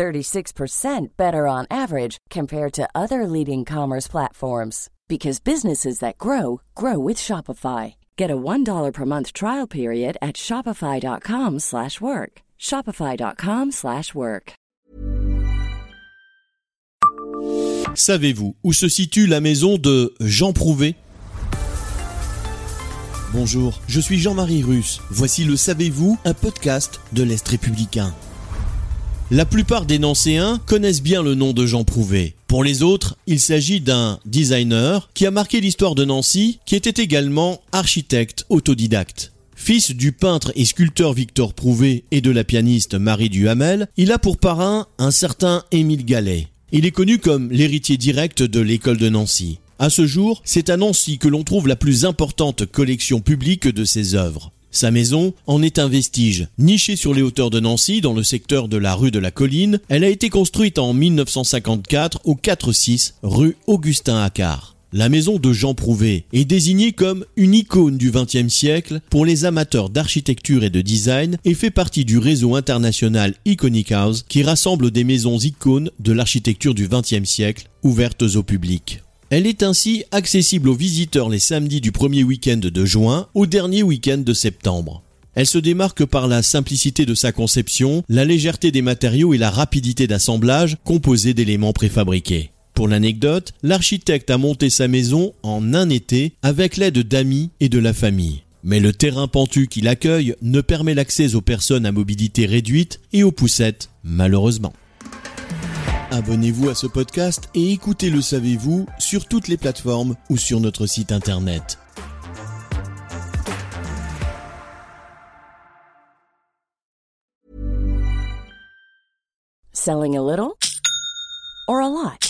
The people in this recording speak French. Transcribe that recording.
36% better on average compared to other leading commerce platforms because businesses that grow grow with Shopify. Get a $1 per month trial period at shopify.com/work. shopify.com/work. Savez-vous où se situe la maison de Jean Prouvé? Bonjour, je suis Jean-Marie Russe. Voici le Savez-vous, un podcast de l'Est républicain. La plupart des Nancéens connaissent bien le nom de Jean Prouvé. Pour les autres, il s'agit d'un designer qui a marqué l'histoire de Nancy, qui était également architecte autodidacte. Fils du peintre et sculpteur Victor Prouvé et de la pianiste Marie Duhamel, il a pour parrain un certain Émile Gallet. Il est connu comme l'héritier direct de l'école de Nancy. À ce jour, c'est à Nancy que l'on trouve la plus importante collection publique de ses œuvres. Sa maison en est un vestige. Nichée sur les hauteurs de Nancy, dans le secteur de la rue de la Colline, elle a été construite en 1954 au 4-6 rue Augustin Accard. La maison de Jean Prouvé est désignée comme une icône du XXe siècle pour les amateurs d'architecture et de design et fait partie du réseau international Iconic House qui rassemble des maisons icônes de l'architecture du XXe siècle ouvertes au public. Elle est ainsi accessible aux visiteurs les samedis du premier week-end de juin au dernier week-end de septembre. Elle se démarque par la simplicité de sa conception, la légèreté des matériaux et la rapidité d'assemblage composée d'éléments préfabriqués. Pour l'anecdote, l'architecte a monté sa maison en un été avec l'aide d'amis et de la famille. Mais le terrain pentu qui l'accueille ne permet l'accès aux personnes à mobilité réduite et aux poussettes, malheureusement. Abonnez-vous à ce podcast et écoutez Le Savez-vous sur toutes les plateformes ou sur notre site internet. Selling a little or a lot?